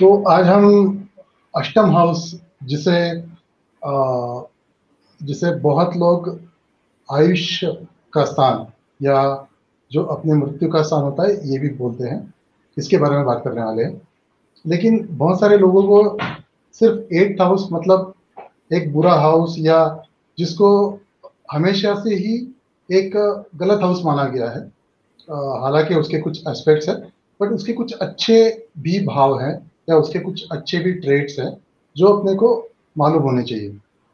तो आज हम अष्टम हाउस, जिसे जिसे बहुत लोग आयुष्य का स्थान या जो अपने मृत्यु का स्थान होता है, ये भी बोलते हैं। इसके बारे में बात करने वाले हैं। लेकिन बहुत सारे लोगों को सिर्फ़ एट हाउस मतलब एक बुरा हाउस या जिसको हमेशा से ही एक गलत हाउस माना गया है। हालाँकि उसके कुछ एस्पेक्ट्स हैं बट उसके कुछ अच्छे भी भाव हैं। या उसके कुछ अच्छे भी ट्रेड्स हैं जो अपने को मालूम होने चाहिए।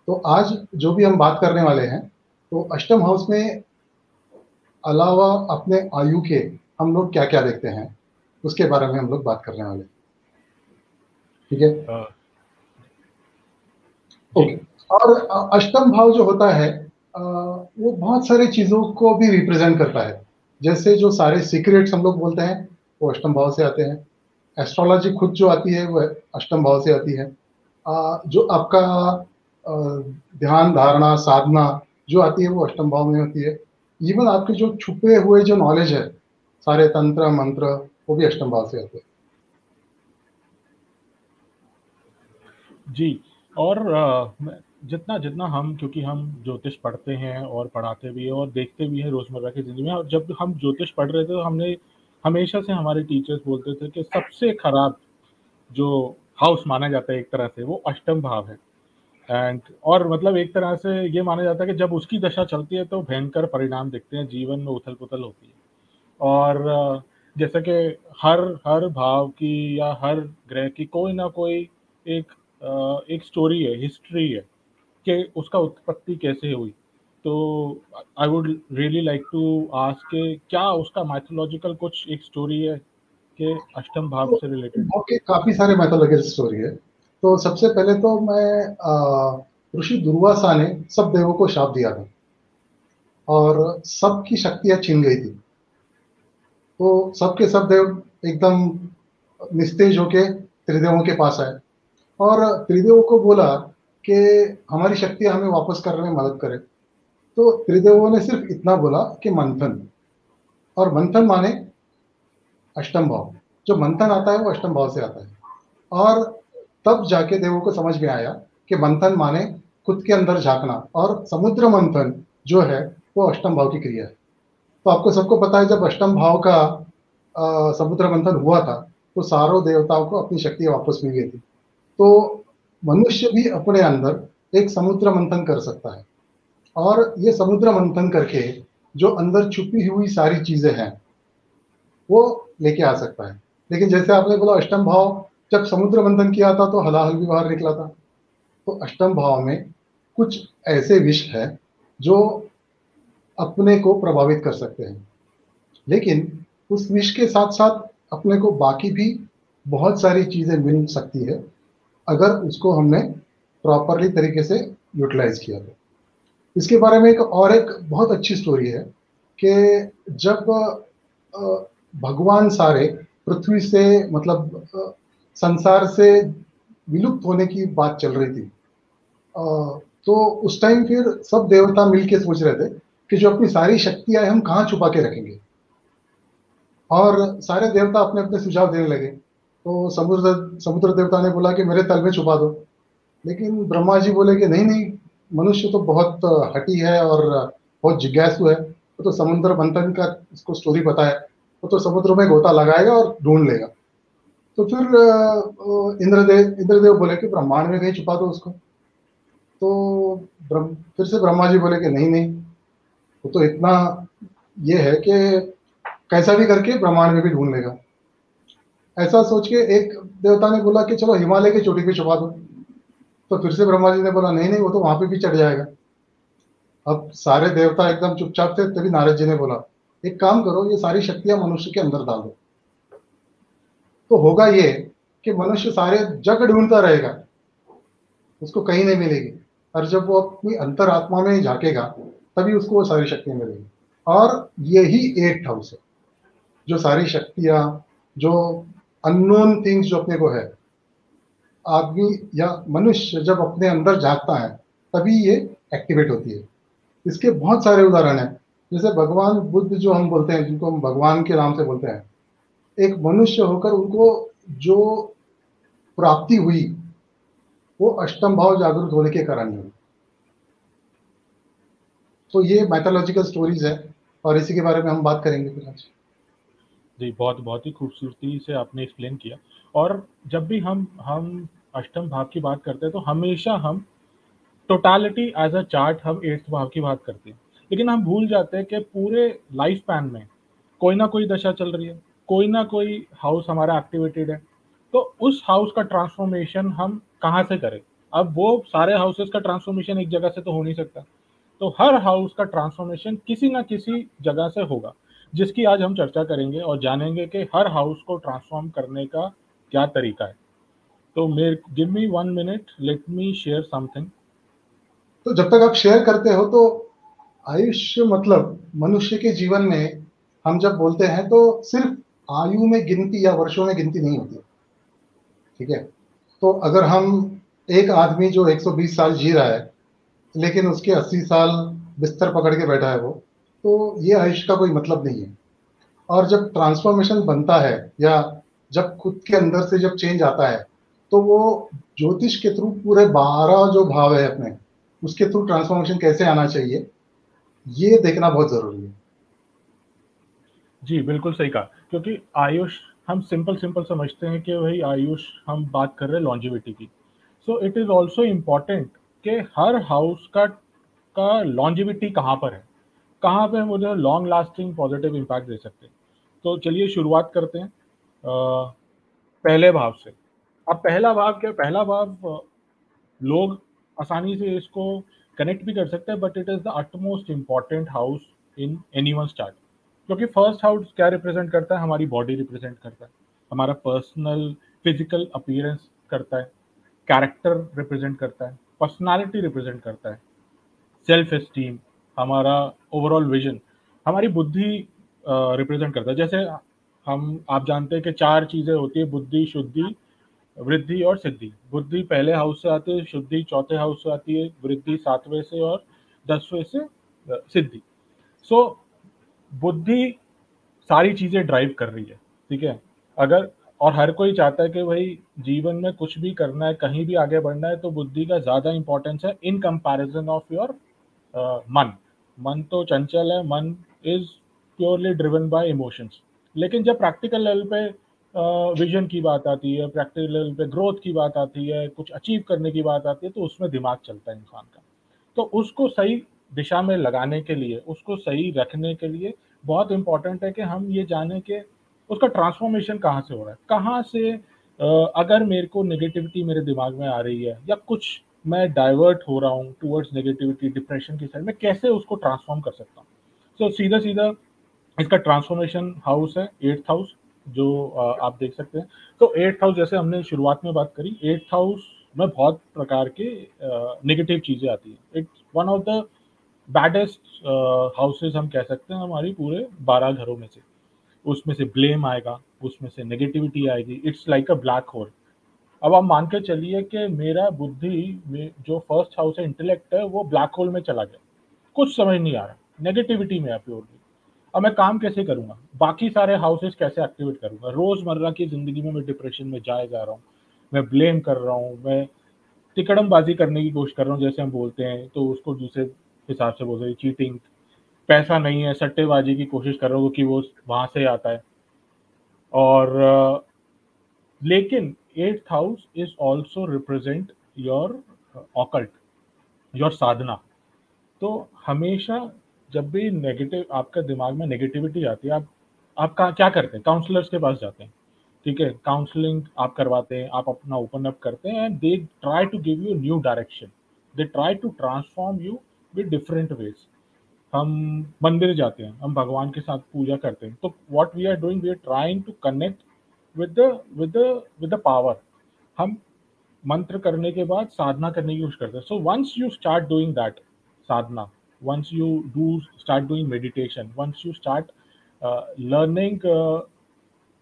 तो आज जो भी हम बात करने वाले हैं तो अष्टम हाउस में अलावा अपने आयु के हम लोग क्या क्या देखते हैं उसके बारे में हम लोग बात करने वाले ठीक है? ओके। और अष्टम भाव जो होता है वो बहुत सारी चीज़ों को भी रिप्रेजेंट करता है। जैसे जो सारे सीक्रेट्स हम लोग बोलते हैं वो अष्टम भाव से आते हैं। एस्ट्रोलॉजी खुद जो आती है, वह अष्टम भाव से आती है। जो आपका ध्यान, धारणा, साधना जो आती है, वो अष्टम भाव में होती है। इवन आपके जो छुपे हुए जो नॉलेज है, सारे तंत्र, मंत्र, वो भी अष्टम भाव से आते हैं। जी, और जितना जितना हम, क्योंकि हम ज्योतिष पढ़ते हैं और पढ़ाते भी हैं और देखते भी हैं रोज़मर्रा की ज़िंदगी में, और जब हम ज्योतिष पढ़ रहे थे तो हमने हमेशा से हमारे टीचर्स बोलते थे कि सबसे खराब जो हाउस माना जाता है एक तरह से, वो अष्टम भाव है। एंड और मतलब एक तरह से ये माना जाता है कि जब उसकी दशा चलती है तो भयंकर परिणाम दिखते हैं, जीवन में उथल पुथल होती है। और, जैसे कि हर हर भाव की या हर ग्रह की कोई ना कोई एक एक स्टोरी है हिस्ट्री है, कि उसका उत्पत्ति कैसे हुई। तो I would really like to ask के क्या उसका माइथोलॉजिकल कुछ एक स्टोरी है कि अष्टम भाव से रिलेटेड ओके, काफ़ी सारे माइथोलॉजिकल स्टोरी है। तो सबसे पहले तो मैं ऋषि दुर्वासा ने सब देवों को शाप दिया था और सबकी शक्तियाँ छीन गई थी। तो सबके सब देव एकदम निस्तेज होके त्रिदेवों के पास आए और त्रिदेवों को बोला कि हमारी शक्तियाँ हमें वापस करने में मदद करे। तो त्रिदेवों ने सिर्फ़ इतना बोला कि मंथन। और मंथन माने अष्टम भाव। जो मंथन आता है वो अष्टम भाव से आता है। और तब जाके देवों को समझ में आया कि मंथन माने खुद के अंदर झांकना। और समुद्र मंथन जो है वो अष्टम भाव की क्रिया है। तो आपको सबको पता है जब अष्टम भाव का आ, समुद्र मंथन हुआ था तो सारों देवताओं को अपनी शक्ति वापस मिल गई थी। तो मनुष्य भी अपने अंदर एक समुद्र मंथन कर सकता है। और ये समुद्र मंथन करके जो अंदर छुपी हुई सारी चीज़ें हैं, वो लेके आ सकता है। लेकिन जैसे आपने बोला अष्टम भाव, जब समुद्र मंथन किया था तो हलाहल भी बाहर निकला था। तो अष्टम भाव में कुछ ऐसे विष है जो अपने को प्रभावित कर सकते हैं। लेकिन उस विष के साथ साथ अपने को बाकी भी बहुत सारी चीज़ें मिल सकती है, अगर उसको हमने प्रॉपरली तरीके से यूटिलाइज किया तो इसके बारे में एक और एक बहुत अच्छी स्टोरी है कि जब भगवान सारे पृथ्वी से मतलब संसार से विलुप्त होने की बात चल रही थी तो उस टाइम फिर सब देवता मिलके सोच रहे थे कि जो अपनी सारी शक्तियाँ हम कहाँ छुपा के रखेंगे। और सारे देवता अपने अपने सुझाव देने लगे। तो समुद्र समुद्र देवता ने बोला कि मेरे तल में छुपा दो। लेकिन ब्रह्मा जी बोले कि नहीं नहीं मनुष्य तो बहुत हटी है और बहुत जिज्ञासु है। वो तो समुद्र मंथन का उसको स्टोरी पता है वो तो समुद्र में गोता लगाएगा और ढूंढ लेगा। तो फिर इंद्रदेव इंद्रदेव बोले कि ब्रह्मांड में कहीं छुपा दो उसको। तो ब्रह्म, फिर से ब्रह्मा जी बोले कि नहीं नहीं, वो तो इतना ये है कि कैसा भी करके ब्रह्मांड में भी ढूंढ लेगा। ऐसा सोच के एक देवता ने बोला कि चलो हिमालय की चोटी पे छुपा दो। तो फिर से ब्रह्मा जी ने बोला, नहीं नहीं, वो तो वहाँ पे भी चढ़ जाएगा. अब सारे देवता एकदम चुपचाप थे, तभी नारद जी ने बोला, एक काम करो, ये सारी शक्तियाँ मनुष्य के अंदर डाल। तो होगा ये कि मनुष्य सारे जग ढूंढता रहेगा, उसको कहीं नहीं मिलेगी। और जब वो अपनी अंतरात्मा में झाकेगा, तभी उसको वो सारी शक्तियाँ मिलेगी। और यही एट हाउस है, जो सारी शक्तियाँ, जो अननोन थिंग्स जो अपने को है आदमी या मनुष्य जब अपने अंदर जागता है, तभी ये एक्टिवेट होती है। इसके बहुत सारे उदाहरण हैं। जैसे भगवान बुद्ध जो हम बोलते हैं, जिनको हम भगवान के नाम से बोलते हैं, एक मनुष्य होकर उनको जो प्राप्ति हुई, वो अष्टम भाव जागृत होने के कारण हुई। तो ये मैथोलॉजिकल स्टोरीज है, और इसी के बारे में हम बात करेंगे फिर आज। जी बहुत बहुत ही खूबसूरती से आपने एक्सप्लेन किया। और जब भी हम हम अष्टम भाव की बात करते हैं तो हमेशा हम टोटालिटी एज अ चार्ट हम एट्थ भाव की बात करते हैं। लेकिन हम भूल जाते हैं कि पूरे लाइफ स्पैन में कोई ना कोई दशा चल रही है, कोई ना कोई हाउस हमारा एक्टिवेटेड है। तो उस हाउस का ट्रांसफॉर्मेशन हम कहाँ से करें? अब वो सारे हाउसेस का ट्रांसफॉर्मेशन एक जगह से तो हो नहीं सकता। तो हर हाउस का ट्रांसफॉर्मेशन किसी ना किसी जगह से होगा। जिसकी आज हम चर्चा करेंगे और जानेंगे कि हर हाउस को ट्रांसफॉर्म करने का क्या तरीका है। तो मेरे give me one minute let me share something तो जब तक आप शेयर करते हो तो आयुष्य मतलब मनुष्य के जीवन में हम जब बोलते हैं तो सिर्फ़ आयु में गिनती या वर्षों में गिनती नहीं होती। ठीक है? तो अगर हम एक आदमी जो 120 साल जी रहा है, लेकिन उसके 80 साल बिस्तर पकड़ के बैठा है वो तो ये आयुष का कोई मतलब नहीं है। और जब ट्रांसफॉर्मेशन बनता है या जब खुद के अंदर से जब चेंज आता है तो वो ज्योतिष के थ्रू पूरे बारह जो भाव है अपने, उसके थ्रू ट्रांसफॉर्मेशन कैसे आना चाहिए, ये देखना बहुत ज़रूरी है। जी, बिल्कुल सही कहा। क्योंकि आयुष, हम सिंपल सिंपल समझते हैं कि भाई आयुष, हम बात कर रहे हैं लॉन्जिविटी की। So it is also important कि हर हाउस का का लॉन्जिविटी कहाँ पर है? कहाँ पे हम उन्हें लॉन्ग लास्टिंग पॉजिटिव इम्पैक्ट दे सकते हैं? तो चलिए शुरुआत करते हैं आ, पहले भाव से। अब पहला भाव क्या? पहला भाव लोग आसानी से इसको कनेक्ट भी कर सकते हैं but it is the utmost important house in any one start क्योंकि फ़र्स्ट हाउस क्या रिप्रेजेंट करता है? हमारी बॉडी रिप्रेजेंट करता है। हमारा पर्सनल फ़िज़िकल अपीयरेंस करता है। कैरेक्टर रिप्रेजेंट करता है। पर्सनालिटी रिप्रेजेंट करता है। सेल्फ एस्टीम हमारा ओवरऑल विजन हमारी बुद्धि रिप्रेजेंट करता है। जैसे हम आप जानते हैं कि चार चीज़ें होती है बुद्धि शुद्धि वृद्धि और सिद्धि। बुद्धि पहले हाउस से आती है शुद्धि चौथे हाउस से आती है वृद्धि सातवें से और दसवें से सिद्धि। सो so, बुद्धि सारी चीज़ें ड्राइव कर रही है ठीक है? अगर और हर कोई चाहता है कि भाई जीवन में कुछ भी करना है कहीं भी आगे बढ़ना है तो बुद्धि का ज़्यादा इंपॉर्टेंस है इन कंपैरिजन ऑफ़ योर मन। मन तो चंचल है, मन is purely driven by emotions लेकिन जब प्रैक्टिकल लेवल पे विजन की बात आती है प्रैक्टिकल लेवल पे ग्रोथ की बात आती है, कुछ अचीव करने की बात आती है तो उसमें दिमाग चलता है इंसान का। तो उसको सही दिशा में लगाने के लिए, उसको सही रखने के लिए बहुत इंपॉर्टेंट है कि हम ये जाने के उसका ट्रांसफॉर्मेशन कहाँ से हो रहा है। कहाँ से अगर मेरे को नेगेटिविटी मेरे दिमाग में आ रही है, या कुछ मैं डाइवर्ट हो रहा हूँ टूवर्ड्स नेगेटिविटी डिप्रेशन की साइड में कैसे उसको ट्रांसफॉर्म कर सकता हूँ? सो so, सीधा सीधा इसका ट्रांसफॉर्मेशन हाउस है एट्थ हाउस जो आप देख सकते हैं। तो एट्थ हाउस जैसे हमने शुरुआत में बात करी एट्थ हाउस में बहुत प्रकार के नेगेटिव चीज़ें आती है। It's one of the baddest houses हम कह सकते हैं हमारी पूरे बारह घरों में से। उसमें से ब्लेम आएगा उसमें से नेगेटिविटी आएगी। It's like a black hole अब आप मान के चलिए कि मेरा बुद्धि जो फ़र्स्ट हाउस है इंटेलेक्ट है, वो ब्लैक होल में चला गया। कुछ समझ नहीं आ रहा नेगेटिविटी में है प्योरली अब मैं काम कैसे करूँगा? बाकी सारे हाउसेस कैसे एक्टिवेट करूँगा? रोज़मर्रा की ज़िंदगी में मैं डिप्रेशन में जाए जा रहा हूँ। मैं ब्लेम कर रहा हूँ। मैं तिकड़मबाजी करने की कोशिश कर रहा हूँ, जैसे हम बोलते हैं तो उसको दूसरे हिसाब से बोल रहे चीटिंग पैसा नहीं है, सट्टेबाजी की कोशिश कर रहा हूँ कि वो वहाँ से आता है। और, लेकिन eighth house is also represent your occult your sadhana तो हमेशा जब भी नेगेटिव आपका दिमाग में नेगेटिविटी आती है, आप आप क्या करते हैं? काउंसलर्स के पास जाते हैं। ठीक है? काउंसलिंग आप करवाते हैं, आप अपना ओपन अप करते हैं and they try to give you new direction they try to transform you with different ways हम मंदिर जाते हैं, हम भगवान के साथ पूजा करते हैं। तो what we are doing we are trying to connect with the with with the power हम मंत्र करने के बाद साधना करने की कोशिश करते हैं। So once you start doing that sadhana once you do start doing meditation once you start learning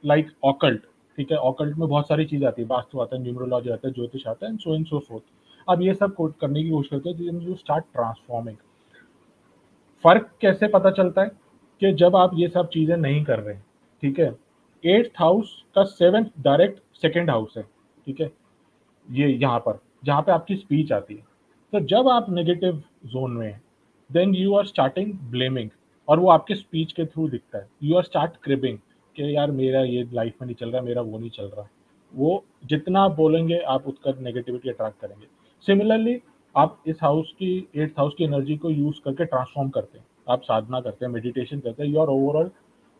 like occult ठीक है? ऑकल्ट में बहुत सारी चीज़ आती है। वास्तु आता है न्यूमरोलॉजी आता है, ज्योतिष आता है and so and so forth अब ये सब करने की कोशिश करते हैं यू स्टार्ट ट्रांसफॉर्मिंग फ़र्क कैसे पता चलता है कि जब आप ये सब चीज़ें नहीं कर रहे ठीक है? एट्थ हाउस का सेवेंथ डायरेक्ट सेकेंड हाउस है, ठीक है? ये यहाँ पर, जहाँ पे आपकी स्पीच आती है। तो जब आप नेगेटिव जोन में हैं then you are starting blaming और वो आपके स्पीच के थ्रू दिखता है। यू आर स्टार्ट क्रिबिंग कि यार मेरा ये लाइफ में नहीं चल रहा, मेरा वो नहीं चल रहा। वो जितना आप बोलेंगे, आप उसका नेगेटिविटी अट्रैक्ट करेंगे। सिमिलरली आप इस हाउस की एट्थ हाउस की एनर्जी को यूज़ करके ट्रांसफॉर्म करते हैं। आप साधना करते हैं मेडिटेशन करते हैं। Your overall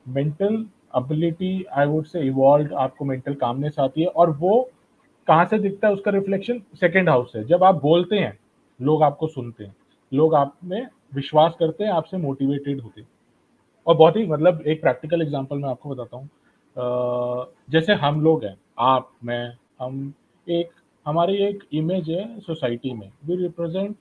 mental ability I would say evolve आपको मेंटल कामनेस आती है और वो कहाँ से दिखता है उसका रिफ्लेक्शन सेकेंड हाउस से जब आप बोलते हैं, लोग आपको सुनते हैं, लोग आप में विश्वास करते हैं, आपसे मोटिवेटेड होते हैं। और बहुत ही मतलब एक प्रैक्टिकल एग्जांपल मैं आपको बताता हूँ। जैसे हम लोग हैं, आप, मैं, हम, एक, हमारी एक इमेज है सोसाइटी में। We represent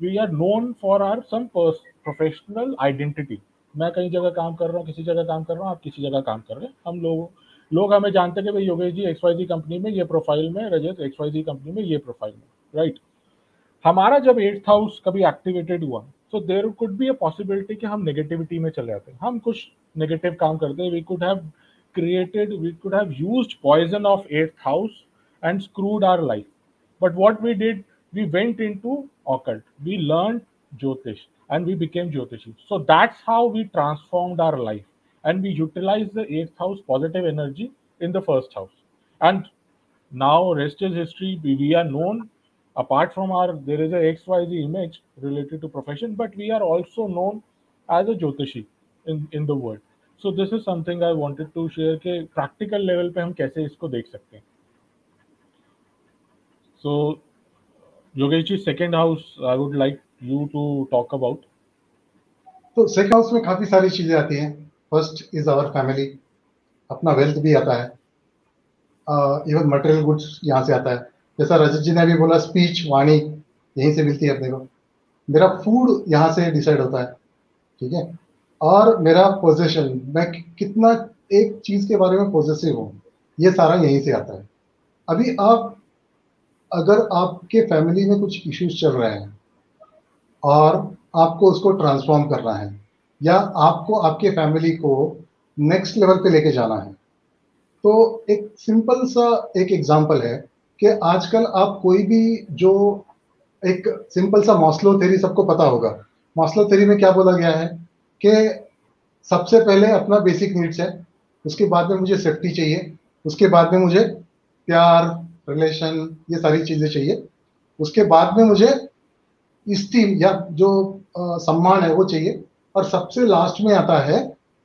we are known for our some professional identity मैं कहीं जगह काम कर रहा हूँ, किसी जगह काम कर रहा हूँ, आप किसी जगह काम कर रहे हैं। हम लोग लोग हमें जानते हैं कि भाई Yogesh ji X Y Z company में ये प्रोफ़ाइल में, Rajat X Y Z company में ये प्रोफ़ाइल में राइट हमारा जब एट्थ हाउस कभी एक्टिवेटेड हुआ तो there could be a possibility कि हम नेगेटिविटी में चले जाते हैं। हम कुछ नेगेटिव काम करते हैं। We could have created, we could have used poison of eighth house and screwed our life. But what we did, we went into occult. We learned jyotish. and we became jyotishi so that's how we transformed our life and we utilized the eighth house positive energy in the first house and now rest is history we, we are known apart from our there is a xyz image related to profession but we are also known as a jyotishi in, in the world so this is something I wanted to share के practical level पे हम कैसे इसको देख सकते हैं so Yogesh ji second house I would like you to talk about तो second house में काफ़ी सारी चीज़ें आती हैं। फ़र्स्ट इज़ आवर फैमिली अपना वेल्थ भी आता है। इवन मटेरियल गुड्स यहाँ से आता है। जैसा रजत जी ने भी बोला स्पीच वाणी, यहीं से मिलती है अपने को। मेरा फ़ूड यहाँ से डिसाइड होता है। ठीक है? और मेरा पोजेशन मैं कितना एक चीज़ के बारे में पॉजिटिव हूँ, ये सारा यहीं से आता है। अभी आप, अगर आपके फैमिली में कुछ इश्यूज़ चल रहे हैं और आपको उसको ट्रांसफॉर्म करना है। या आपको आपके फैमिली को नेक्स्ट लेवल पे लेके जाना है। तो एक सिंपल सा एक एग्जांपल है कि आजकल आप कोई भी जो एक सिंपल सा मॉस्लो थेरी सबको पता होगा। मॉस्लो थेरी में क्या बोला गया है कि सबसे पहले अपना बेसिक नीड्स है, उसके बाद में मुझे सेफ्टी चाहिए, उसके बाद में मुझे प्यार रिलेशन ये सारी चीज़ें चाहिए, उसके बाद में मुझे स्टीम या जो आ, सम्मान है वो चाहिए। और सबसे लास्ट में आता है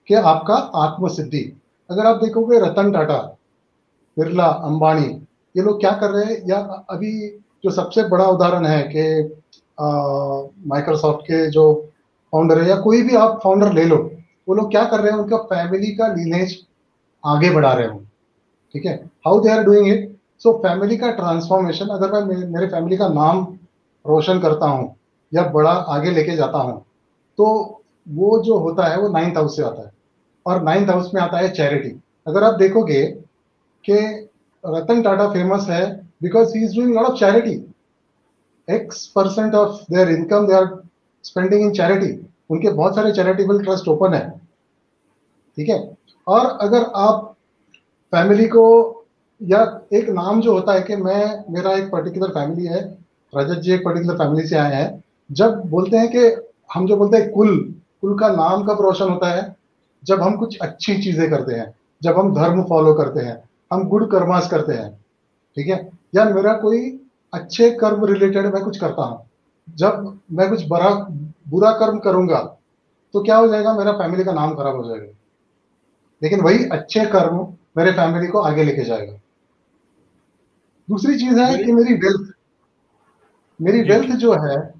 कि आपका आत्मसिद्धि। अगर आप देखोगे रतन टाटा बिरला अंबानी ये लोग क्या कर रहे हैं? या अभी जो सबसे बड़ा उदाहरण है कि माइक्रोसॉफ्ट के जो फाउंडर है या कोई भी आप फाउंडर ले लो वो लोग क्या कर रहे हैं? उनका फैमिली का लीनेज आगे बढ़ा रहे हो। ठीक है? How they are doing it so family का ट्रांसफॉर्मेशन अगर मैं मेरे फैमिली का नाम रोशन करता हूँ या बड़ा आगे लेके जाता हूँ तो वो जो होता है वो नाइन्थ हाउस से आता है। और नाइन्थ हाउस में आता है चैरिटी अगर आप देखोगे कि रतन टाटा फ़ेमस है because he is doing lot of charity X percent of their income they are spending in charity उनके बहुत सारे चैरिटेबल ट्रस्ट ओपन है। ठीक है? और अगर आप फैमिली को या एक नाम जो होता है कि मैं, मेरा एक पर्टिकुलर फैमिली है रजत जी एक पर्टिकुलर फैमिली से आए हैं। जब बोलते हैं कि, हम जो बोलते हैं कुल कुल का नाम कब रोशन होता है? जब हम कुछ अच्छी चीज़ें करते हैं, जब हम धर्म फॉलो करते हैं, हम गुड कर्मास करते हैं, ठीक है? या मेरा कोई अच्छे कर्म रिलेटेड मैं कुछ करता हूँ। जब मैं कुछ बड़ा बुरा कर्म करूँगा तो क्या हो जाएगा? मेरा फैमिली का नाम खराब हो जाएगा। लेकिन वही अच्छे कर्म मेरे फैमिली को आगे लेके जाएगा। दूसरी चीज़ है कि मेरी वेल्थ मेरी वेल्थ जो है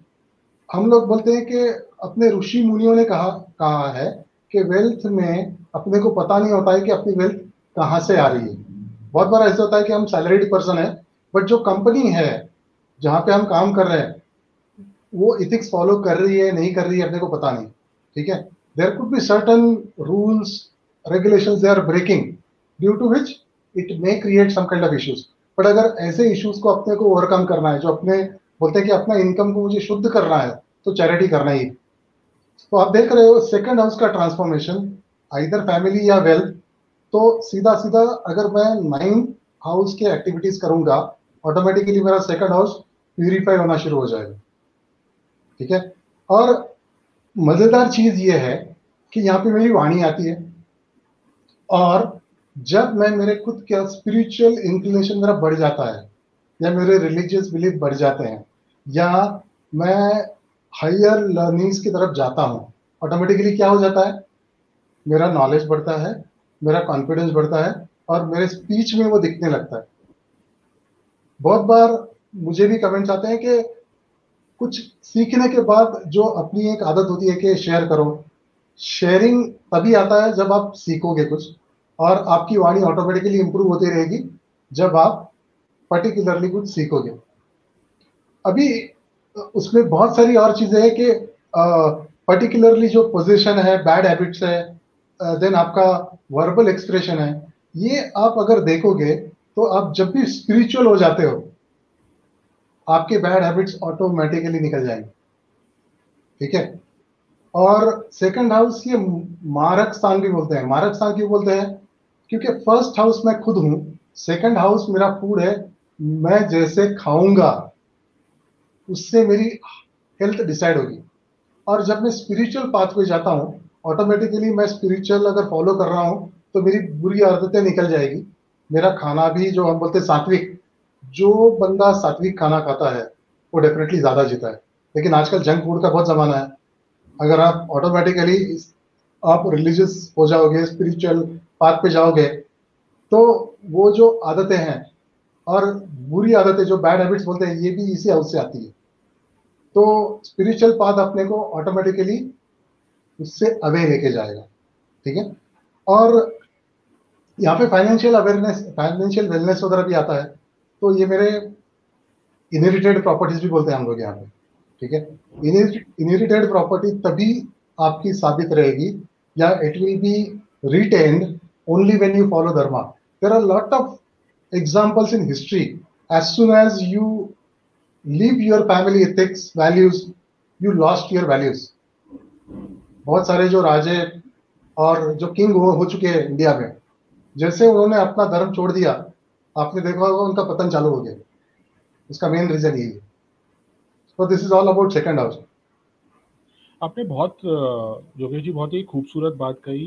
हम लोग बोलते हैं कि अपने ऋषि मुनियों ने कहा कहा है कि वेल्थ में अपने को पता नहीं होता है कि अपनी वेल्थ कहाँ से आ रही है। बहुत बार ऐसा होता है कि हम सैलरीड पर्सन है बट जो कंपनी है जहाँ पे हम काम कर रहे हैं वो इथिक्स फॉलो कर रही है नहीं कर रही है अपने को पता नहीं। ठीक है? There could be certain rules regulation they are breaking due to which it may create some kind of issues but अगर ऐसे इश्यूज़ को अपने को ओवरकम करना है जो अपने बोलते हैं कि अपना इनकम को मुझे शुद्ध करना है तो चैरिटी करना ही। तो आप देख रहे हो सेकंड हाउस का ट्रांसफॉर्मेशन आइदर फैमिली या वेल्थ तो सीधा सीधा अगर मैं नाइन हाउस के एक्टिविटीज़ करूँगा ऑटोमेटिकली मेरा सेकंड हाउस प्यूरिफाई होना शुरू हो जाएगा। ठीक है? और मज़ेदार चीज़ ये है कि यहाँ पे मेरी वाणी आती है। और जब मैं, मेरे खुद का स्पिरिचुअल इंक्लिनेशन मेरा बढ़ जाता है, या मेरे रिलीजियस बिलीफ बढ़ जाते हैं या मैं हायर लर्निंग्स की तरफ़ जाता हूँ ऑटोमेटिकली क्या हो जाता है? मेरा नॉलेज बढ़ता है, मेरा कॉन्फिडेंस बढ़ता है और मेरे स्पीच में वो दिखने लगता है। बहुत बार मुझे भी कमेंट्स आते हैं कि कुछ सीखने के बाद जो अपनी एक आदत होती है कि शेयर करो। शेयरिंग तभी आता है जब आप सीखोगे कुछ और आपकी वाणी ऑटोमेटिकली इंप्रूव होती रहेगी जब आप पर्टिकुलरली कुछ सीखोगे। अभी, उसमें बहुत सारी और चीज़ें हैं कि पर्टिकुलरली जो पोजीशन है बैड हैबिट्स है देन आपका वर्बल एक्सप्रेशन है, ये आप अगर देखोगे तो आप जब भी स्पिरिचुअल हो जाते हो, आपके बैड हैबिट्स ऑटोमेटिकली निकल जाएँगे। ठीक है? और सेकंड हाउस ये मारक स्थान भी बोलते हैं। मारक स्थान क्यों बोलते हैं? क्योंकि फ़र्स्ट हाउस मैं खुद हूँ सेकंड हाउस मेरा फ़ूड है, मैं जैसे खाऊँगा। उससे मेरी हेल्थ डिसाइड होगी। और जब मैं स्पिरिचुअल पाथ पे जाता हूँ ऑटोमेटिकली मैं स्पिरिचुअल अगर फॉलो कर रहा हूँ तो मेरी बुरी आदतें निकल जाएगी। मेरा खाना भी जो हम बोलते हैं सात्विक, जो बंदा सात्विक खाना खाता है, वो डेफिनेटली ज़्यादा जीता है। लेकिन आजकल जंक फ़ूड का बहुत ज़माना है। अगर आप ऑटोमेटिकली आप रिलीजियस हो जाओगे स्पिरिचुअल पाथ पे जाओगे तो वो जो आदतें हैं और बुरी आदतें जो बैड हैबिट्स बोलते हैं, ये भी इसी हाउस से आती है। तो स्पिरिचुअल पाथ अपने को ऑटोमेटिकली उससे अवे लेके जाएगा, ठीक है? और यहाँ पे फाइनेंशियल अवेयरनेस फाइनेंशियल वेलनेस वगैरह भी आता है तो ये मेरे इनहेरिटेड प्रॉपर्टीज़ भी बोलते हैं हम लोग यहाँ पे, ठीक है? इनहेरिटेड प्रॉपर्टी तभी आपकी साबित रहेगी, या it will be retained only when you follow dharma there are lot of examples in history as soon as you leave your family ethics values you lost your values बहुत सारे जो राजे और जो किंग हो, हो चुके हैं इंडिया में। जैसे उन्होंने अपना धर्म छोड़ दिया आपने देखा होगा उनका पतन चालू हो गया। इसका मेन रीजन यही है। तो this is all about second house आपने बहुत योगेश जी बहुत ही खूबसूरत बात कही।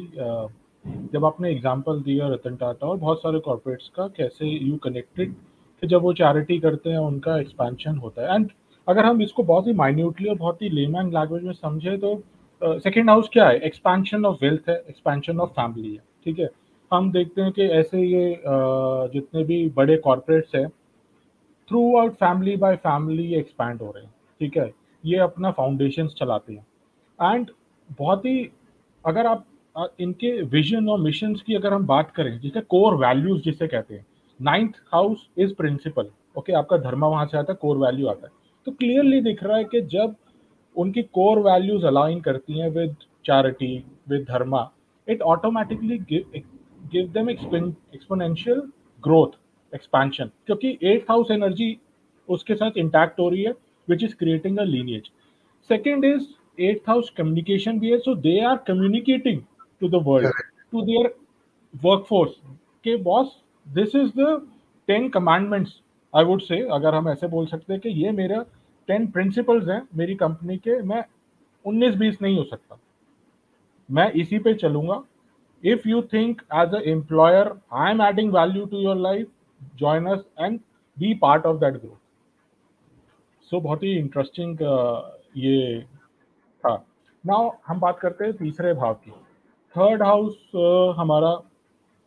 जब आपने एग्ज़ाम्पल दिया रतन टाटा और बहुत सारे कॉर्पोरेट्स का कैसे यू कनेक्टेड कि जब वो चैरिटी करते हैं उनका एक्सपेंशन होता है। एंड अगर हम इसको बहुत ही माइन्यूटली और बहुत ही लेमैन लैंग्वेज में समझे तो सेकेंड uh, हाउस क्या है? एक्सपेंशन ऑफ़ वेल्थ है एक्सपेंशन ऑफ़ फैमिली है ठीक है? हम देखते हैं कि ऐसे ये uh, जितने भी बड़े कॉरपोरेट्स हैं throughout family by family expand हो रहे हैं ठीक है? ये अपना फाउंडेशन चलाते हैं। एंड बहुत ही अगर आप इनके विजन और मिशन की अगर हम बात करें, जिसे कोर वैल्यूज़ जिसे कहते हैं ninth house is principle okay आपका धर्मा वहाँ से आता है कोर वैल्यू आता है। तो क्लियरली दिख रहा है कि जब उनकी कोर वैल्यूज़ अलाइन करती हैं with charity with dharma it automatically give them exponential growth expansion क्योंकि एट हाउस एनर्जी उसके साथ इंटैक्ट हो रही है which is creating a lineage second is eighth house communication भी है so they are communicating to the world to their workforce के boss this is the ten commandments I would say अगर हम ऐसे बोल सकते हैं कि ये मेरा टेन प्रिंसिपल्स हैं मेरी कंपनी के मैं उन्नीस बीस नहीं हो सकता। मैं इसी पे चलूँगा। If you think as a employer I am adding value to your life join us and be part of that growth so बहुत ही इंटरेस्टिंग uh, ये था। नाउ हम बात करते हैं तीसरे भाव की। थर्ड हाउस uh, हमारा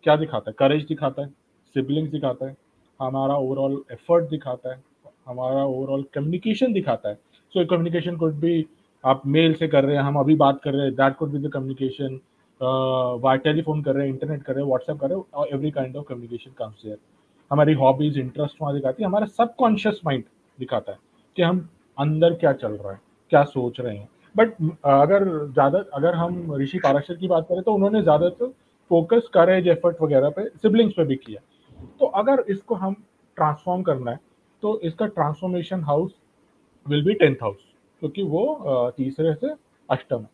क्या दिखाता है? करेज दिखाता है सिबलिंग्स दिखाता है हमारा ओवरऑल एफर्ट दिखाता है हमारा ओवरऑल कम्युनिकेशन दिखाता है। सो कम्युनिकेशन कुड भी आप मेल से कर रहे हैं हम अभी बात कर रहे हैं that could be the communication via telephone कर रहे हैं इंटरनेट कर रहे हैं व्हाट्सएप कर रहे हैं every kind of communication comes there हमारी हॉबीज इंटरेस्ट वहाँ दिखाती है हमारा सबकॉन्शियस माइंड दिखाता है कि हम अंदर क्या चल रहा है क्या सोच रहे हैं। बट अगर ज़्यादा, अगर हम ऋषि पाराशर की बात करें तो उन्होंने ज़्यादातर फोकस करेज एफर्ट वगैरह पे सिबलिंग्स पे भी किया। तो अगर इसको हम ट्रांसफॉर्म करना है तो इसका transformation house will be tenth house क्योंकि वो तीसरे से अष्टम है।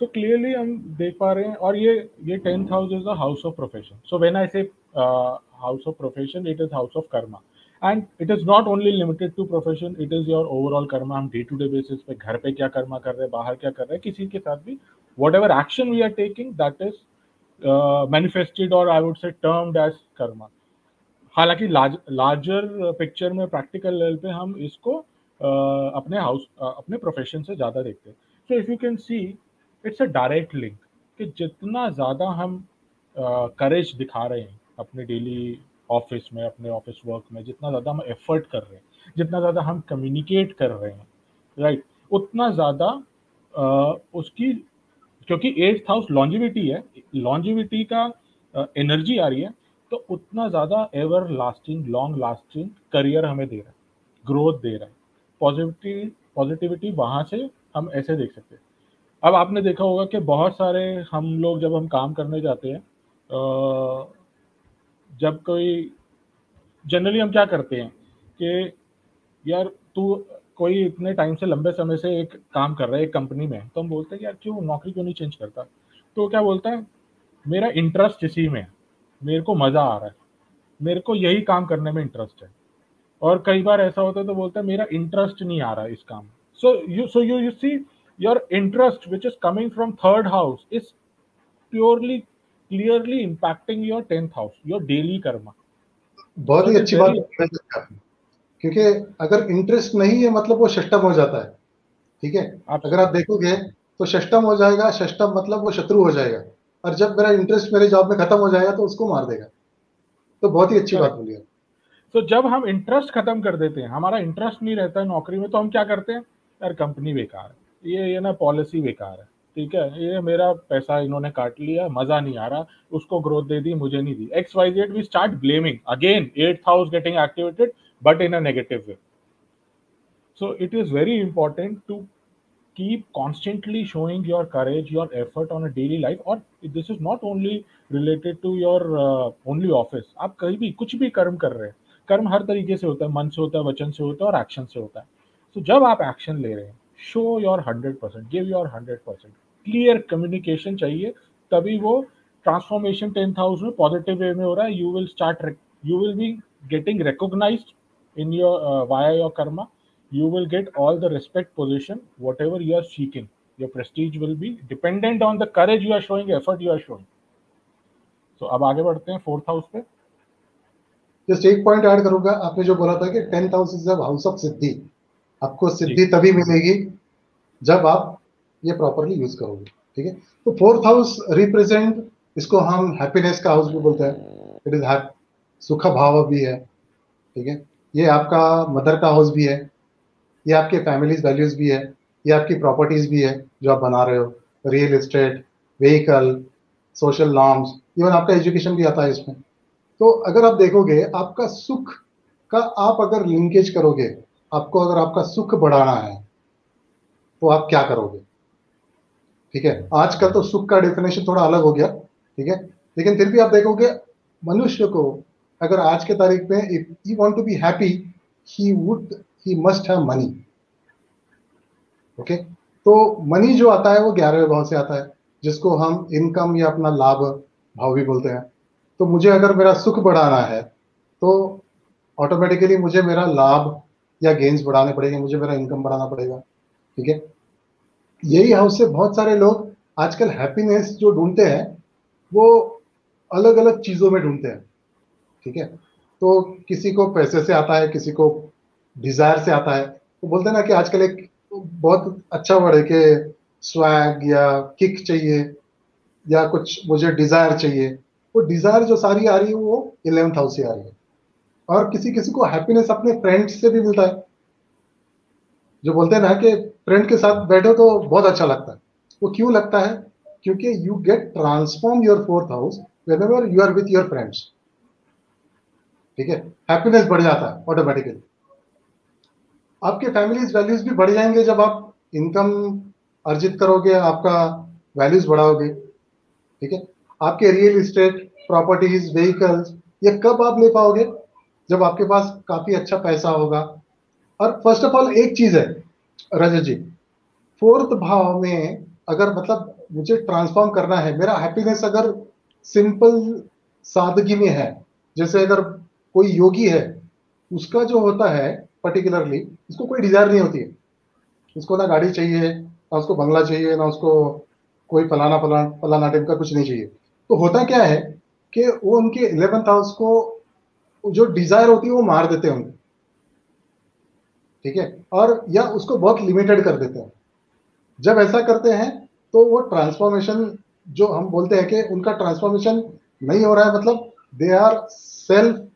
सो क्लियरली हम देख पा रहे हैं, और ये ये tenth house is the house of profession so when I say house of profession it is house of karma and it is not only limited to profession it is your overall karma हम day to day basis पे घर पे क्या कर्मा कर रहे हैं बाहर क्या कर रहे हैं किसी के साथ भी whatever action we are taking that is manifested और I would say termed as karma हालाँकि लार्जर पिक्चर में प्रैक्टिकल लेवल पे हम इसको uh, अपने हाउस uh, अपने प्रोफेशन से ज़्यादा देखते हैं। So if you can see it's a direct link कि जितना ज़्यादा हम करेज uh, दिखा रहे हैं अपने डेली ऑफ़िस में, अपने ऑफ़िस वर्क में, जितना ज़्यादा हम एफर्ट कर रहे हैं, जितना ज़्यादा हम कम्युनिकेट कर रहे हैं राइट उतना ज़्यादा उसकी, क्योंकि एट्थ हाउस लॉन्जिविटी है लॉन्जिविटी का एनर्जी आ रही है तो उतना ज़्यादा ever lasting long lasting career हमें दे रहा है ग्रोथ दे रहा है। पॉजिटिविटी पॉजिटिविटी वहाँ से हम ऐसे देख सकते हैं। अब आपने देखा होगा कि बहुत सारे हम लोग जब हम काम करने जाते हैं जब कोई जनरली हम क्या करते हैं कि यार तू कोई इतने टाइम से, लंबे समय से एक काम कर रहा है एक कंपनी में तो हम बोलते हैं यार क्यों, नौकरी क्यों नहीं चेंज करता? तो क्या बोलता है, मेरा इंटरेस्ट इसी में है, मेरे को मज़ा आ रहा है, मेरे को यही काम करने में इंटरेस्ट है। और कई बार ऐसा होता है तो बोलता है, मेरा इंटरेस्ट नहीं आ रहा है इस काम so you so you you see your interest which is coming from third house is purely clearly impacting your tenth house your daily karma बहुत ही अच्छी बात क्योंकि अगर इंटरेस्ट नहीं है मतलब वो षष्टम हो जाता है। ठीक है? अगर आप देखोगे तो षष्टम हो जाएगा षष्टम मतलब वो शत्रु हो जाएगा। और जब मेरा इंटरेस्ट मेरे जॉब में खत्म हो जाएगा तो उसको मार देगा। तो बहुत ही अच्छी बात बोली है तो जब हम इंटरेस्ट खत्म कर देते हैं हमारा इंटरेस्ट नहीं रहता है नौकरी में तो हम क्या करते हैं? यार कंपनी बेकार है। ये ये ना पॉलिसी बेकार है। ठीक है ये मेरा पैसा इन्होंने काट लिया मज़ा नहीं आ रहा उसको ग्रोथ दे दी मुझे नहीं दी। X Y Z we start blaming again at house getting activated but in a negative way so it is very important to keep constantly showing your courage your effort on a daily life this is not only related to your uh, only office. आप कहीं भी कुछ भी कर्म कर रहे हैं कर्म हर तरीके से होता है मन से होता है वचन से होता है और एक्शन से होता है। तो so, जब आप एक्शन ले रहे हैं show your hundred percent give your hundred percent clear communication चाहिए, तभी वो ट्रांसफॉर्मेशन टेंथ हाउस में पॉजिटिव वे में हो रहा है you will start you will be getting recognise in your via your karma you will get all the respect position, whatever you are seeking. Your prestige will be dependent on the courage you are showing, effort you are showing. So, अब आगे बढ़ते हैं fourth house पे। Just एक point add करूँगा, आपने जो बोला था कि tenth house is house of siddhi आपको सिद्धि तभी मिलेगी जब आप ये प्रॉपरली यूज़ करोगे ठीक है? तो फोर्थ हाउस रिप्रेजेंट इसको हम हैप्पीनेस का हाउस भी बोलते हैं। इट इज़ सुख भाव भी है ठीक है? ये आपका मदर का हाउस भी है ये आपके फैमिलीज़ वैल्यूज़ भी है ये आपकी प्रॉपर्टीज़ भी है जो आप बना रहे हो real estate vehicle social norms even आपका एजुकेशन भी आता है इसमें। तो अगर आप देखोगे आपका सुख का आप अगर लिंकेज करोगे आपको अगर आपका सुख बढ़ाना है तो आप क्या करोगे? ठीक है? आजकल तो सुख का डेफिनेशन थोड़ा अलग हो गया, ठीक है? लेकिन फिर भी आप देखोगे, मनुष्य को अगर आज के तारीख में if he want to be happy he would he must have money okay तो मनी जो आता है, वो ग्यारहवें भाव से आता है, जिसको हम इनकम या अपना लाभ, भाव भी बोलते हैं। तो मुझे अगर मेरा सुख बढ़ाना है तो ऑटोमेटिकली मुझे मेरा लाभ या गेन्स बढ़ाने पड़ेंगे, मुझे मेरा इनकम बढ़ाना पड़ेगा, ठीक है? यही हाउस से बहुत सारे लोग आजकल हैप्पीनेस जो ढूंढते हैं, वो अलग अलग चीज़ों में ढूंढते हैं, ठीक है? तो किसी को पैसे से आता है, किसी को डिज़ायर से आता है तो बोलते हैं ना कि आजकल एक बहुत अच्छा वर्ड है कि स्वैग या किक चाहिए, या कुछ मुझे डिज़ायर चाहिए, वो डिज़ायर जो सारी आ रही है, वो इलेवंथ हाउस से आ रही है। और किसी किसी को हैप्पीनेस अपने फ्रेंड से भी मिलता है। जो बोलते हैं ना कि फ्रेंड के साथ बैठो तो बहुत अच्छा लगता है। वो क्यों लगता है? क्योंकि you get transform your fourth house whenever you are with your friends ठीक है? हैप्पीनेस बढ़ जाता है ऑटोमेटिकली आपके फैमिलीज़ वैल्यूज़ भी बढ़ जाएँगे जब आप इनकम अर्जित करोगे, आपका वैल्यूज़ बढ़ाओगे। ठीक है? आपके रियल इस्टेट प्रॉपर्टीज़ व्हीकल्स ये कब आप ले पाओगे? जब आपके पास काफ़ी अच्छा पैसा होगा। और फ़र्स्ट ऑफ़ ऑल एक चीज़ है, रजत जी फोर्थ भाव में अगर मतलब मुझे ट्रांसफॉर्म करना है, मेरा हैप्पीनेस अगर सिंपल सादगी में है, जैसे अगर कोई योगी है, उसका जो होता है पर्टिकुलरली उसको कोई डिज़ायर नहीं होती है। उसको ना गाड़ी चाहिए, ना उसको बंगला चाहिए, ना उसको कोई फलाना फलाना फलाना टाइप का कुछ नहीं चाहिए। तो होता क्या है कि वो उनके इलेवेंथ हाउस को जो डिज़ायर होती है, वो मार देते हैं ठीक है? और या उसको बहुत लिमिटेड कर देते हैं। जब ऐसा करते हैं तो वो ट्रांसफॉर्मेशन जो हम बोलते हैं कि उनका ट्रांसफॉर्मेशन नहीं हो रहा है मतलब they are self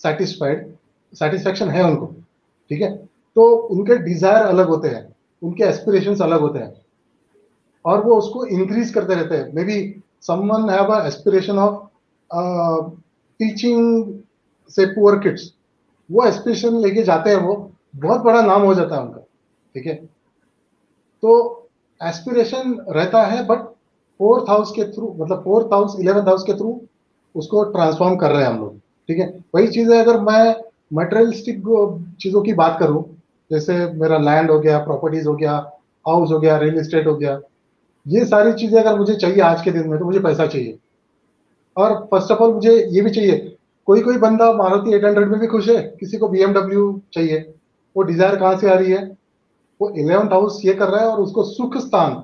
satisfied satisfaction है उनको। ठीक है? तो उनके डिज़ायर अलग होते हैं, उनके एस्पिरेशन अलग होते हैं। और वो उसको इंक्रीज करते रहते हैं। Maybe someone have aspiration of teaching से पुअर किड्स वो एस्पिरेशन लेके जाते हैं वो। बहुत बड़ा नाम हो जाता है उनका। ठीक है? तो एस्पिरेशन रहता है बट फोर्थ हाउस के थ्रू मतलब फोर्थ हाउस इलेवेंथ हाउस के थ्रू उसको ट्रांसफॉर्म कर रहे हैं हम लोग। ठीक है? वही चीज़ है, अगर मैं मटेरियलिस्टिक चीज़ों की बात करूँ, जैसे मेरा लैंड हो गया प्रॉपर्टीज़ हो गया हाउस हो गया रियल एस्टेट हो गया, ये सारी चीज़ें अगर मुझे चाहिए आज के दिन में तो मुझे पैसा चाहिए। और फ़र्स्ट ऑफ़ ऑल मुझे ये भी चाहिए कोई कोई बंदा मारुति 800 में भी खुश है, किसी को बीएमडब्ल्यू चाहिए, वो डिज़ायर कहाँ से आ रही है? वो इलेवंथ हाउस ये कर रहा है और उसको सुख स्थान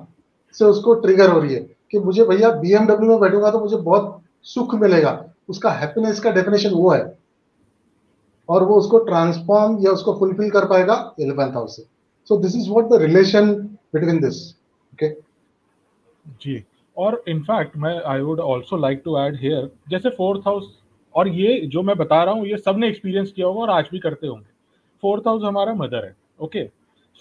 से उसको ट्रिगर हो रही है कि मुझे भैया बीएमडब्ल्यू में बैठूँगा तो मुझे बहुत सुख मिलेगा। उसका हैप्पीनेस का डेफिनेशन वो है। और वो उसको ट्रांसफॉर्म या उसको फुलफिल कर पाएगा इलेवेंथ हाउस से so this is what the relation between this okay ji. और इनफैक्ट मैं I would also like to add here जैसे फोर्थ हाउस और ये जो मैं बता रहा हूँ, ये सबने एक्सपीरियंस किया होगा और आज भी करते होंगे। फोर्थ हाउस हमारा मदर है ओके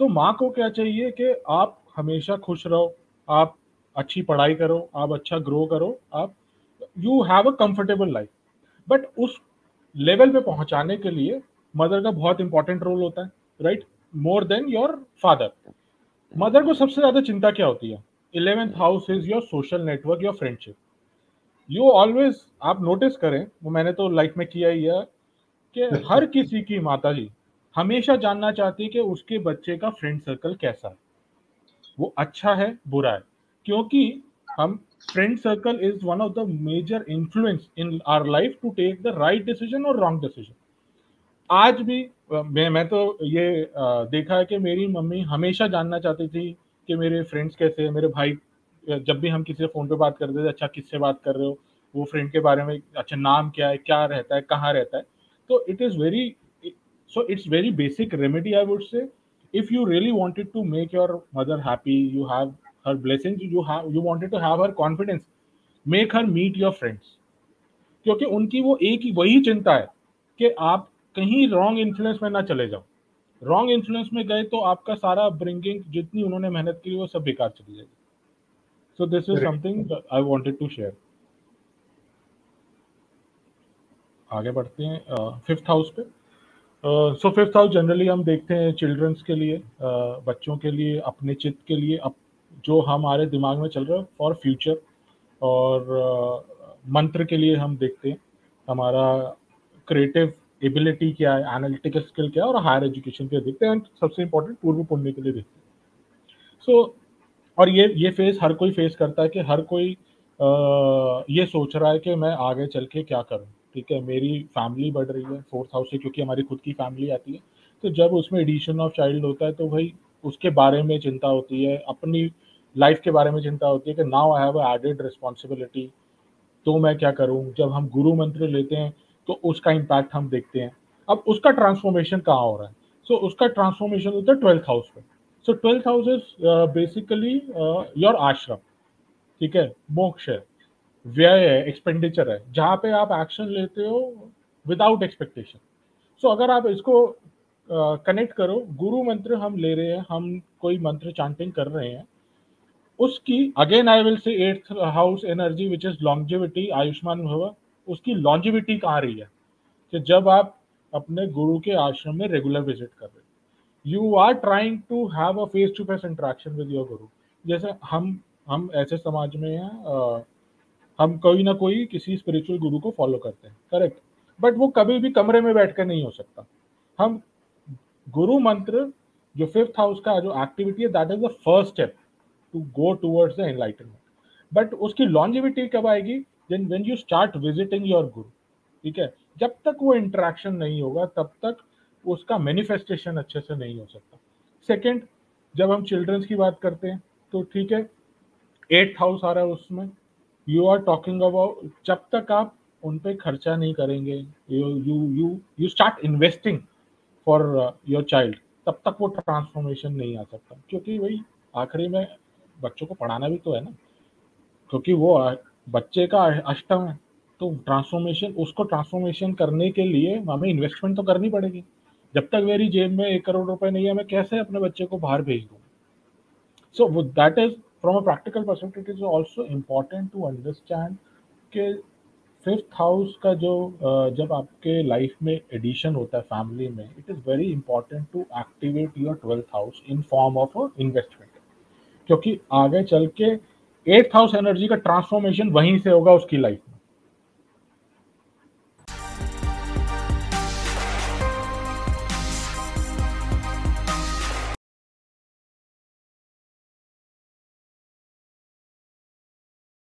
सो माँ को क्या चाहिए कि आप हमेशा खुश रहो, आप अच्छी पढ़ाई करो, आप अच्छा ग्रो करो, आप you have a comfortable life but उस लेवल पे पहुँचाने के लिए मदर का बहुत इंपॉर्टेंट रोल होता है right more than your father mother को सबसे ज़्यादा चिंता क्या होती है? Eleventh house is your social network your friendship you always आप नोटिस करें वो मैंने तो लाइफ में किया ही है कि हर किसी की माता जी हमेशा जानना चाहती है कि उसके बच्चे का फ्रेंड सर्कल कैसा है। वो अच्छा है बुरा है क्योंकि हम friend circle is one of the major influence in our life to take the right decision और रॉन्ग डिसीज़न आज भी मैं मैं तो ये देखा है कि मेरी मम्मी हमेशा जानना चाहती थी कि मेरे फ्रेंड्स कैसे हैं मेरे भाई जब भी हम किसी से फ़ोन पे बात करते थे अच्छा किससे बात कर रहे हो? वो फ्रेंड के बारे में अच्छा नाम क्या है, क्या रहता है, कहाँ रहता है? तो it is very so it's very basic remedy I would say if you really wanted to make your mother happy you have her blessing have, you wanted to have her confidence, make her meet your friends. क्योंकि उनकी वो एक ही, वही चिंता है कि आप कहीं रॉन्ग इन्फ्लुएंस में ना चले जाओ। रॉन्ग इन्फ्लुएंस में गए तो आपका सारा ब्रिंगिंग जितनी उन्होंने मेहनत की, वो सब बेकार चली जाएगी। So this is something I wanted to share आगे बढ़ते हैं फिफ्थ uh, हाउस पे। सो फिफ्थ हाउस जनरली हम देखते हैं चिल्ड्रंस के लिए uh, बच्चों के लिए अपने चित्त के लिए अप, जो हमारे दिमाग में चल रहा है फॉर फ्यूचर और मंत्र के लिए हम देखते हैं। हमारा क्रिएटिव एबिलिटी क्या है एनालिटिकल स्किल क्या है और हायर एजुकेशन के लिए देखते हैं। एंड सबसे इंपॉर्टेंट पूर्व पुण्य के लिए देखते हैं। सो so, और ये ये फेस हर कोई फेस करता है कि हर कोई आ, ये सोच रहा है कि मैं आगे चल के क्या करूँ ठीक है? मेरी फैमिली बढ़ रही है फोर्थ हाउस से क्योंकि हमारी खुद की फैमिली आती है। तो जब उसमें एडिशन ऑफ़ चाइल्ड होता है तो भाई उसके बारे में चिंता होती है अपनी लाइफ के बारे में चिंता होती है कि now I have added responsibility तो मैं क्या करूँ? जब हम गुरु मंत्र लेते हैं तो उसका इम्पैक्ट हम देखते हैं। अब उसका ट्रांसफॉर्मेशन कहाँ हो रहा है? सो so, उसका ट्रांसफॉर्मेशन होता है ट्वेल्थ हाउस पे। So twelfth house is basically your ashram ठीक है? मोक्ष है व्यय है एक्सपेंडिचर है। जहाँ पे आप एक्शन लेते हो विदाउट एक्सपेक्टेशन सो अगर आप इसको कनेक्ट uh, करो गुरु मंत्र हम ले रहे हैं हम कोई मंत्र चांटिंग कर रहे हैं उसकी again I will say eighth house energy which is longevity Ayushman भव उसकी लॉन्जिविटी कहाँ रही है? कि जब आप अपने गुरु के आश्रम में रेगुलर विज़िट कर रहे you are trying to have a face to face interaction with your guru जैसे हम हम ऐसे समाज में हैं हम कोई ना कोई किसी स्पिरिचुअल गुरु को फॉलो करते हैं करेक्ट बट वो कभी भी कमरे में बैठ कर नहीं हो सकता। हम गुरु मंत्र जो फिफ्थ हाउस का जो एक्टिविटी है that is the first step to go towards the enlightenment but उसकी लॉन्जिविटी कब आएगी? Then when you start visiting your guru ठीक है? जब तक वो इंट्रैक्शन नहीं होगा, तब तक उसका मैनिफेस्टेशन अच्छे से नहीं हो सकता। सेकंड जब हम चिल्ड्रंस की बात करते हैं तो ठीक है एट हाउस आ रहा है उसमें। यू आर टॉकिंग अबाउट जब तक आप उन पे खर्चा नहीं करेंगे you you you you start investing for your child तब तक वो ट्रांसफॉर्मेशन नहीं आ सकता। क्योंकि वही आखिरी में बच्चों को पढ़ाना भी तो है ना। क्योंकि वो बच्चे का अष्टम है तो ट्रांसफॉर्मेशन उसको ट्रांसफॉर्मेशन करने के लिए हमें इन्वेस्टमेंट तो करनी पड़ेगी। जब तक मेरी जेब में एक करोड़ रुपए नहीं है, मैं कैसे अपने बच्चे को बाहर भेज दूँ? सो वो that is from a practical perspective is also important to understand के फिफ्थ हाउस का जो जब आपके लाइफ में एडिशन होता है फैमिली में it is very important to activate your twelfth house in form of investment क्योंकि आगे चल के एट्थ हाउस एनर्जी का ट्रांसफॉर्मेशन वहीं से होगा उसकी लाइफ में।